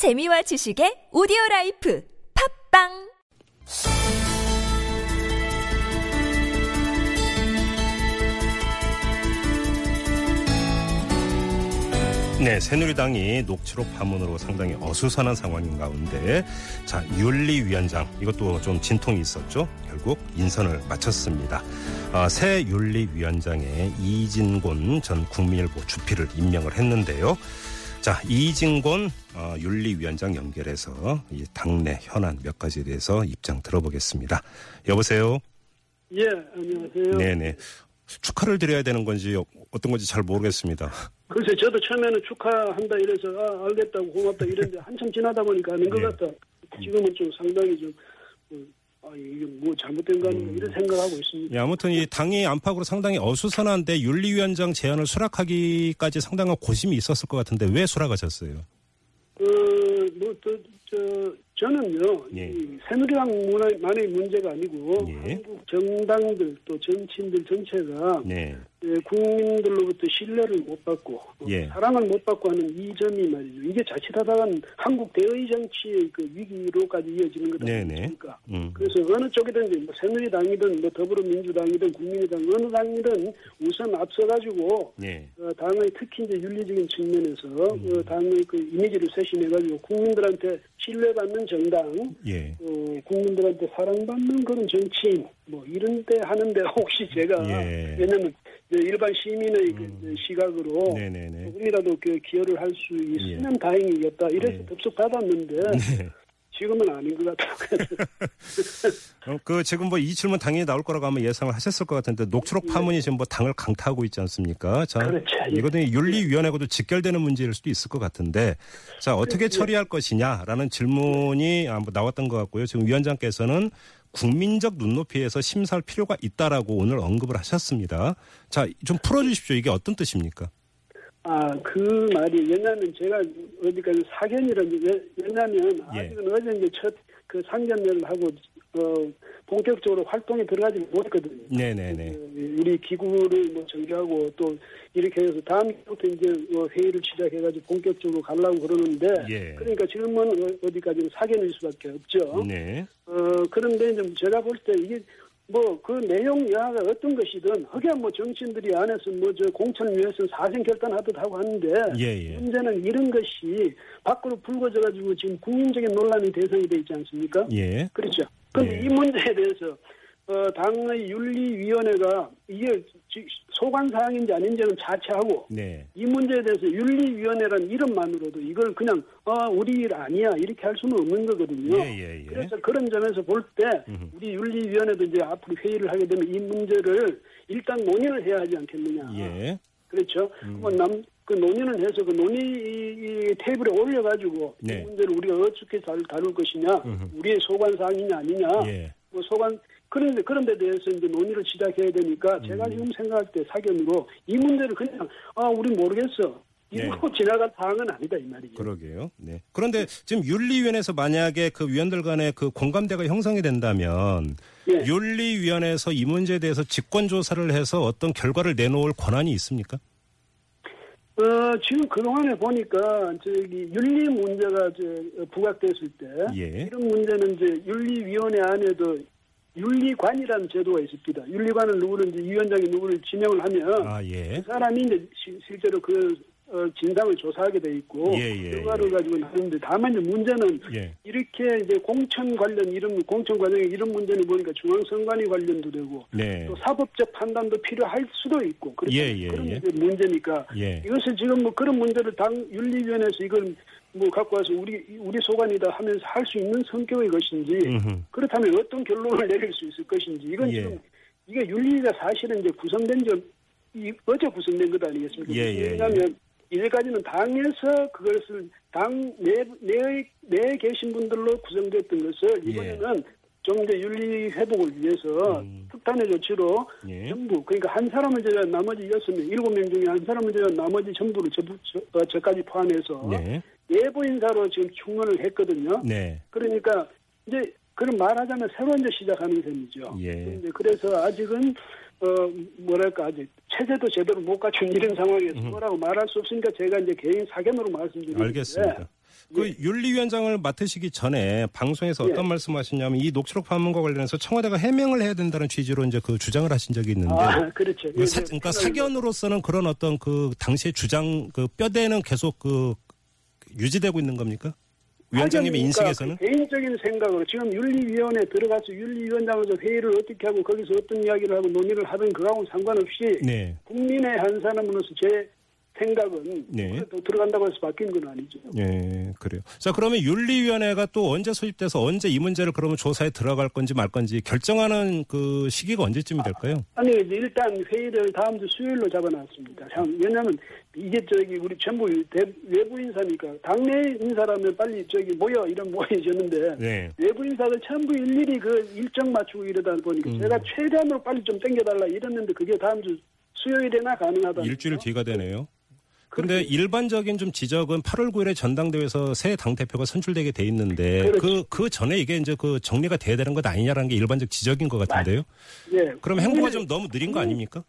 재미와 지식의 오디오 라이프 팟빵 네, 새누리당이 녹취록 파문으로 상당히 어수선한 상황인 가운데 자 윤리위원장 이것도 좀 진통이 있었죠. 결국 인선을 마쳤습니다. 아, 새 윤리위원장에 이진곤 전 국민일보 주필을 임명을 했는데요. 자 이진곤 어, 윤리위원장 연결해서 이 당내 현안 몇 가지에 대해서 입장 들어보겠습니다. 여보세요. 예, 안녕하세요. 네네. 축하를 드려야 되는 건지 어떤 건지 잘 모르겠습니다. 글쎄, 저도 처음에는 축하한다 이래서, 아, 알겠다고 고맙다 이랬는데, 한참 지나다 보니까 아닌 것 예. 같다. 지금은 좀 상당히 좀, 어, 아, 이게 뭐 잘못된 거 아닌가, 이런 생각하고 있습니다. 예, 아무튼 이 당이 안팎으로 상당히 어수선한데 윤리위원장 제안을 수락하기까지 상당한 고심이 있었을 것 같은데 왜 수락하셨어요? 어, 뭐, 또, 저, 저는요, 예. 이 새누리당만의 문제가 아니고, 예. 한국 정당들 또 정치인들 전체가 네. 예, 국민들로부터 신뢰를 못 받고 어, 예. 사랑을 못 받고 하는 이 점이 말이죠. 이게 자칫하다간 한국 대의 정치의 그 위기로까지 이어지는 거다 네네. 아닙니까? 음. 그래서 어느 쪽이든지 뭐 새누리당이든 뭐 더불어민주당이든 국민의당 어느 당이든 우선 앞서가지고 네. 어, 당의 특히 이제 윤리적인 측면에서 음. 어, 당의 그 이미지를 쇄신해가지고 국민들한테 신뢰받는 정당, 예. 어, 국민들한테 사랑받는 그런 정치인 뭐 이런 데 하는데 혹시 제가 예. 왜냐면 일반 시민의 그 시각으로 네네네. 조금이라도 그 기여를 할 수 있으면 예. 다행이겠다 이래서 예. 접속 받았는데 네. 지금은 아닌 것 같아요. 어, 그 지금 뭐 이 질문 당연히 나올 거라고 아마 예상을 하셨을 것 같은데 녹취록 파문이 지금 뭐 당을 강타하고 있지 않습니까? 자, 그렇죠. 예. 이거는 윤리위원회하고도 직결되는 문제일 수도 있을 것 같은데, 자 어떻게 처리할 것이냐라는 질문이 아, 뭐 나왔던 것 같고요. 지금 위원장께서는 국민적 눈높이에서 심사할 필요가 있다라고 오늘 언급을 하셨습니다. 자, 좀 풀어주십시오. 이게 어떤 뜻입니까? 아, 그 말이, 왜냐면 제가 어디까지 사견이라는, 왜- 왜냐면 예. 아직은 어제 이제 첫 그 상견례를 하고, 어, 본격적으로 활동에 들어가지 못했거든요. 네네네. 그 우리 기구를 뭐 정비하고 또 이렇게 해서 다음 주부터 이제 뭐 회의를 시작해가지고 본격적으로 가려고 그러는데, 예. 그러니까 지금은 어- 어디까지는 사견일 수밖에 없죠. 네. 어, 그런데 이제 제가 볼 때 이게 뭐 그 내용 이하가 어떤 것이든 흑야 뭐 정치인들이 안에서 뭐 저 공천을 위해서 사생 결단하듯 하고 하는데 예, 예. 문제는 이런 것이 밖으로 불거져 가지고 지금 국민적인 논란의 대상이 돼 있지 않습니까? 예. 그렇죠. 그런데 예. 이 문제에 대해서 어, 당의 윤리위원회가 이게 지- 소관 사항인지 아닌지는 자체하고 네. 이 문제에 대해서 윤리위원회라는 이름만으로도 이걸 그냥 아 우리 일 아니야 이렇게 할 수는 없는 거거든요. 예, 예, 예. 그래서 그런 점에서 볼 때. 우리 윤리위원회도 이제 앞으로 회의를 하게 되면 이 문제를 일단 논의를 해야 하지 않겠느냐. 예. 그렇죠. 음. 뭐 남, 그 논의를 해서 그 논의 이 테이블에 올려가지고 네. 이 문제를 우리가 어떻게 잘 다룰 것이냐, 음흠. 우리의 소관 사항이냐 아니냐, 예. 뭐 소관 그런데 그런 데 대해서 이제 논의를 시작해야 되니까 제가 음. 지금 생각할 때 사견으로 이 문제를 그냥 아 우리 모르겠어 이러고 지나갈 사항은 아니다 이 말이죠. 그러게요. 네. 그런데 지금 윤리위원회에서 만약에 그 위원들 간에 그 공감대가 형성이 된다면 예. 윤리위원회에서 이 문제에 대해서 직권 조사를 해서 어떤 결과를 내놓을 권한이 있습니까? 어, 지금 그동안에 보니까, 저기, 윤리 문제가 저, 부각됐을 때, 예. 이런 문제는 이제 윤리위원회 안에도 윤리관이라는 제도가 있습니다. 윤리관을 누구를 이제 위원장이 누구를 지명을 하면, 아, 예. 그 사람이 이제 시- 실제로 그, 어, 진상을 조사하게 돼 있고, 예, 예, 결과를 예. 가지고 하는데, 다만 이제 문제는 예. 이렇게 이제 공천 관련 이런 공천 과정에 이런 문제는 보니까 중앙선관위 관련도 되고, 네. 또 사법적 판단도 필요할 수도 있고. 예, 예, 그런 예. 게 문제니까 예. 이것을 지금 뭐 그런 문제를 당 윤리위원회에서 이걸 뭐 갖고 와서 우리 우리 소관이다 하면서 할 수 있는 성격의 것인지 음흠. 그렇다면 어떤 결론을 내릴 수 있을 것인지 이건 예. 지금 이게 윤리가 사실은 이제 구성된 지 이- 어제 구성된 것 아니겠습니까? 예, 예, 왜냐하면 이제까지는 당에서 그것을 당 내 내에 내에 계신 분들로 구성됐던 것을 이번에는 좀 이제 윤리 회복을 위해서 예. 음. 특단의 조치로 예. 전부 그러니까 한 사람을 제가 나머지 여섯 명 일곱 명 중에 한 사람을 제가 나머지 전부를 저, 저, 어, 저까지 포함해서 네. 예보 인사로 지금 충원을 했거든요. 네. 그러니까 이제 그런 말하자면 새로 이제 시작하는 셈이죠. 예. 그래서 아직은 어 뭐랄까 아직 체제도 제대로 못 갖춘 이런 상황에서 음. 뭐라고 말할 수 없으니까 제가 이제 개인 사견으로 말씀드리는데 알겠습니다. 그 예. 윤리위원장을 맡으시기 전에 방송에서 어떤 예. 말씀하셨냐면 이 녹취록 파문과 관련해서 청와대가 해명을 해야 된다는 취지로 이제 그 주장을 하신 적이 있는데 아, 그렇죠. 그 사- 그러니까 사견으로서는 그런 어떤 그 당시의 주장 그 뼈대는 계속 그 유지되고 있는 겁니까? 위원장님의 그러니까 인식에서는 그 개인적인 생각으로 지금 윤리위원회 들어가서 윤리위원장으로서 회의를 어떻게 하고 거기서 어떤 이야기를 하고 논의를 하든 그하고는 상관없이 네. 국민의 한 사람으로서 제 생각은 네. 또 들어간다고 해서 바뀐 건 아니죠. 예, 그래요. 자, 그러면 윤리위원회가 또 언제 소집돼서 언제 이 문제를 그러면 조사에 들어갈 건지 말 건지 결정하는 그 시기가 언제쯤이 될까요? 아니 이제 일단 회의를 다음 주 수요일로 잡아놨습니다. 참, 왜냐하면 이게 저기 우리 전부 대- 외부 인사니까 당내 인사라면 빨리 저기 모여 이런 모여졌는데 네. 외부 인사들 전부 일일이 그 일정 맞추고 이러다 보니까 음. 제가 최대한으로 빨리 좀 땡겨달라 이랬는데 그게 다음 주 수요일에나 가능하다. 일주일 뒤가 되네요. 근데 일반적인 좀 지적은 8월 9일에 전당대회에서 새 당대표가 선출되게 돼 있는데 그, 그렇죠. 그 전에 이게 이제 그 정리가 돼야 되는 것 아니냐라는 게 일반적 지적인 것 같은데요. 예. 그럼 행보가 좀 너무 느린 거 아닙니까?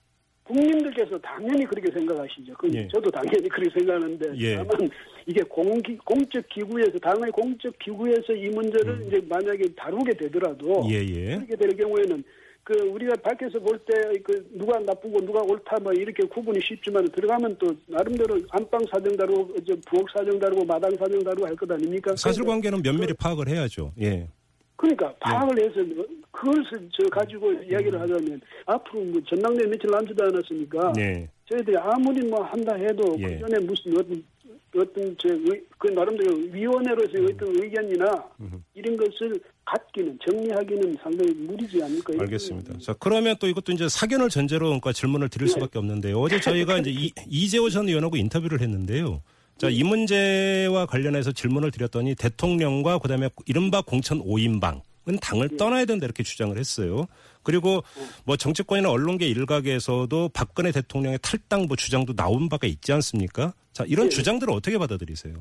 국민들께서 당연히 그렇게 생각하시죠. 그 예. 저도 당연히 그렇게 생각하는데 예. 다만 이게 공기, 공적 기구에서 당의 공적 기구에서 이 문제를 이제 만약에 다루게 되더라도 음. 예, 예. 그렇게 될 경우에는 그 우리가 밖에서 볼 때 그 누가 나쁘고 누가 옳다 뭐 이렇게 구분이 쉽지만 들어가면 또 나름대로 안방 사정 다루고 이제 부엌 사정 다루고 마당 사정 다루고 할 것 아닙니까? 사실관계는 면밀히 파악을 해야죠. 예. 그러니까 파악을 해서 그것을 저 가지고 이야기를 하자면 앞으로 뭐 전당대회 며칠 남지도 않았으니까 네. 저희들이 아무리 뭐 한다 해도 예. 그 전에 무슨 어떤 어떤 저그 나름대로 위원회로서의 어떤 의견이나 이런 것을 갖기는 정리하기는 상당히 무리지 않을까 이런 알겠습니다. 자, 그러면 또 이것도 이제 사견을 전제로 그러니까 질문을 드릴 네. 수밖에 없는데요. 어제 저희가 이제 이, 이재호 전 의원하고 인터뷰를 했는데요. 자, 이 문제와 관련해서 질문을 드렸더니 대통령과 그다음에 이른바 공천 5인방 은 당을 네. 떠나야 된다 이렇게 주장을 했어요. 그리고 뭐 정치권이나 언론계 일각에서도 박근혜 대통령의 탈당 뭐 주장도 나온 바가 있지 않습니까? 자, 이런 네. 주장들을 어떻게 받아들이세요?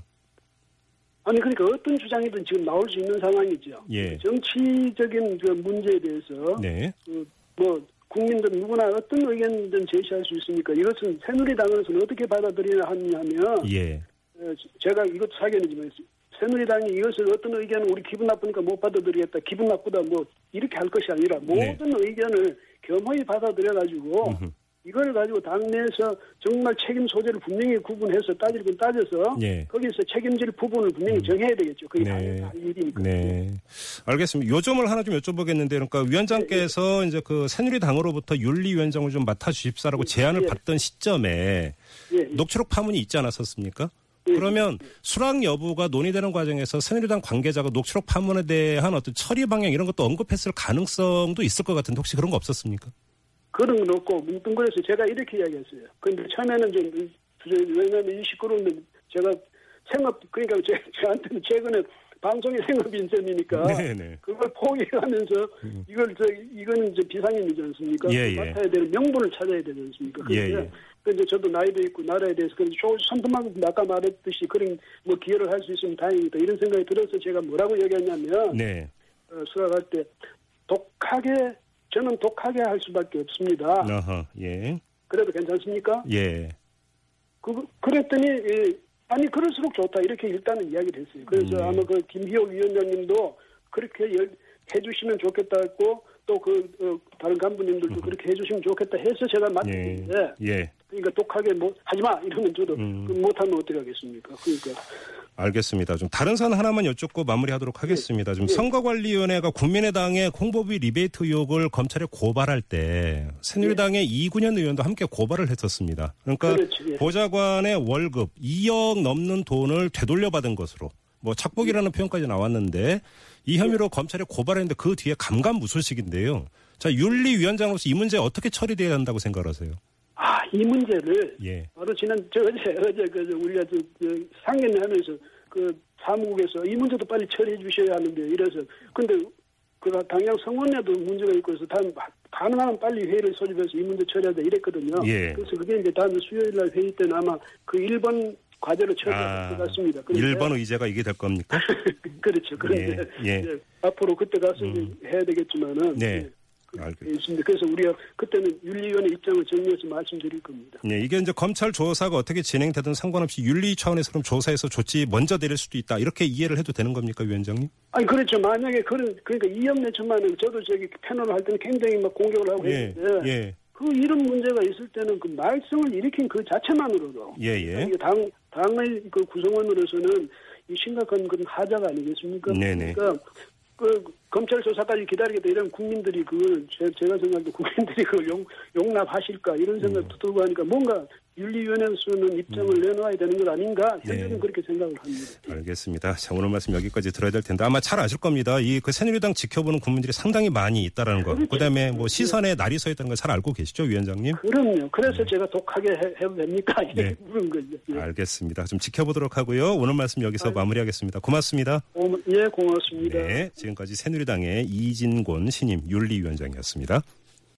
아니 그러니까 어떤 주장이든 지금 나올 수 있는 상황이죠. 예. 정치적인 그 문제에 대해서 네. 그 뭐 국민들 누구나 어떤 의견든 제시할 수 있으니까 이것은 새누리당에서는 어떻게 받아들이냐 하냐면 예. 어, 제가 이것도 사견이지만 새누리당이 이것을 어떤 의견을 우리 기분 나쁘니까 못 받아들이겠다 기분 나쁘다 뭐 이렇게 할 것이 아니라 네. 모든 의견을 겸허히 받아들여 가지고. 이걸 가지고 당내에서 정말 책임 소재를 분명히 구분해서 따질 건 따져서 예. 거기서 책임질 부분을 분명히 정해야 되겠죠. 그게 네. 할 일이니까. 네. 알겠습니다. 요 점을 하나 좀 여쭤보겠는데, 그러니까 위원장께서 이제 그 새누리당으로부터 윤리위원장을 좀 맡아 주십사라고 제안을 예. 받던 시점에 예, 예. 녹취록 파문이 있지 않았었습니까? 예. 그러면 수락 여부가 논의되는 과정에서 새누리당 관계자가 녹취록 파문에 대한 어떤 처리 방향 이런 것도 언급했을 가능성도 있을 것 같은데 혹시 그런 거 없었습니까? 그런 건 없고 뭉뚱그려서 제가 이렇게 이야기했어요. 근데 처음에는 좀 왜냐하면 이 시끄러운데 제가 생업 그러니까 제, 저한테는 최근에 방송의 생업이 인셈이니까 네네. 그걸 포기하면서 이걸 저 이거는 이제 비상임이지 않습니까? 음. 예, 예. 맡아야 되는 명분을 찾아야 되지 않습니까? 예, 그런데 예. 근데 저도 나이도 있고 나라에 대해서 그런 선tum하고 아까 말했듯이 그런 뭐 기여를 할 수 있으면 다행이다 이런 생각이 들어서 제가 뭐라고 얘기했냐면 네. 어, 수락할 때 독하게 저는 독하게 할 수밖에 없습니다. 어허. 예. 그래도 괜찮습니까? 예. 그, 그랬더니 예, 아니 그럴수록 좋다 이렇게 일단은 이야기를 했어요. 그래서 음. 아마 그 김희옥 위원장님도 그렇게 열- 해주시면 좋겠다 했고 또그 다른 간부님들도 그렇게 해주시면 좋겠다 해서 제가 예. 맡겼는데 예. 그러니까 독하게 뭐 하지마 이러면 저도 음. 그 못하면 어떻게 하겠습니까? 그러니까 알겠습니다. 좀 다른 사안 하나만 여쭙고 마무리하도록 하겠습니다. 지금 예. 선거관리위원회가 국민의당의 홍보비 리베이트 의혹을 검찰에 고발할 때 새누리당의 이군현 의원도 함께 고발을 했었습니다. 그러니까 그렇죠. 예. 보좌관의 월급 2억 넘는 돈을 되돌려받은 것으로 뭐 착복이라는 표현까지 나왔는데 이 혐의로 검찰에 고발했는데 그 뒤에 감감무소식인데요. 자 윤리위원장으로서 이 문제 어떻게 처리돼야 한다고 생각하세요? 아 이 문제를 예. 바로 지난 저 어제 어제 그저 우리가 저, 저 상견례하면서 그 사무국에서 이 문제도 빨리 처리해 주셔야 하는데 이래서 근데 그 당양 성원에도 문제가 있고 해서 다음 가능하면 빨리 회의를 소집해서 이 문제 처리하자 이랬거든요. 예. 그래서 그게 이제 다음 수요일 날 회의 때는 아마 그 1번 과제로 처리할 아, 것 같습니다. 그런데 1번 의제가 이게 될 겁니까? 그렇죠. 그런데 예, 예. 앞으로 그때 가서 이제 해야 되겠지만은 네. 예. 알겠습니다. 있습니다. 그래서 우리가 그때는 윤리위원회 입장을 정리해서 말씀드릴 겁니다. 네, 이게 이제 검찰 조사가 어떻게 진행되든 상관없이 윤리 차원에서 그럼 조사해서 조치 먼저 내릴 수도 있다. 이렇게 이해를 해도 되는 겁니까, 위원장님? 아니 그렇죠. 만약에 그런 그러니까 이영래 천만은 저도 저기 패널을 할 때는 굉장히 막 공격을 하고 예, 했는데 예, 그 이런 문제가 있을 때는 그 말썽을 일으킨 그 자체만으로도 예, 예. 당 당의 그 구성원으로서는 이 심각한 그런 하자가 아니겠습니까? 네네. 그러니까 그 검찰 조사까지 기다리겠다 이런 국민들이 그걸 제, 제가 생각해도 국민들이 그걸 용, 용납하실까 이런 음. 생각도 들고 하니까 뭔가 윤리위원회에서는 입장을 내놓아야 되는 것 아닌가 현재는 네. 그렇게 생각을 합니다. 알겠습니다. 자, 오늘 말씀 여기까지 들어야 될 텐데 아마 잘 아실 겁니다. 이 그 새누리당 지켜보는 국민들이 상당히 많이 있다라는 거. 그렇죠. 그다음에 뭐 시선에 날이 서 있다는 걸 잘 알고 계시죠, 위원장님? 그럼요. 그래서 제가 독하게 해, 해도 됩니까? 이렇게 네. 물은 거죠. 예. 알겠습니다. 좀 지켜보도록 하고요. 오늘 말씀 여기서 마무리하겠습니다. 고맙습니다. 고- 예, 고맙습니다. 네, 지금까지 새누리당의 이진곤 신임 윤리위원장이었습니다.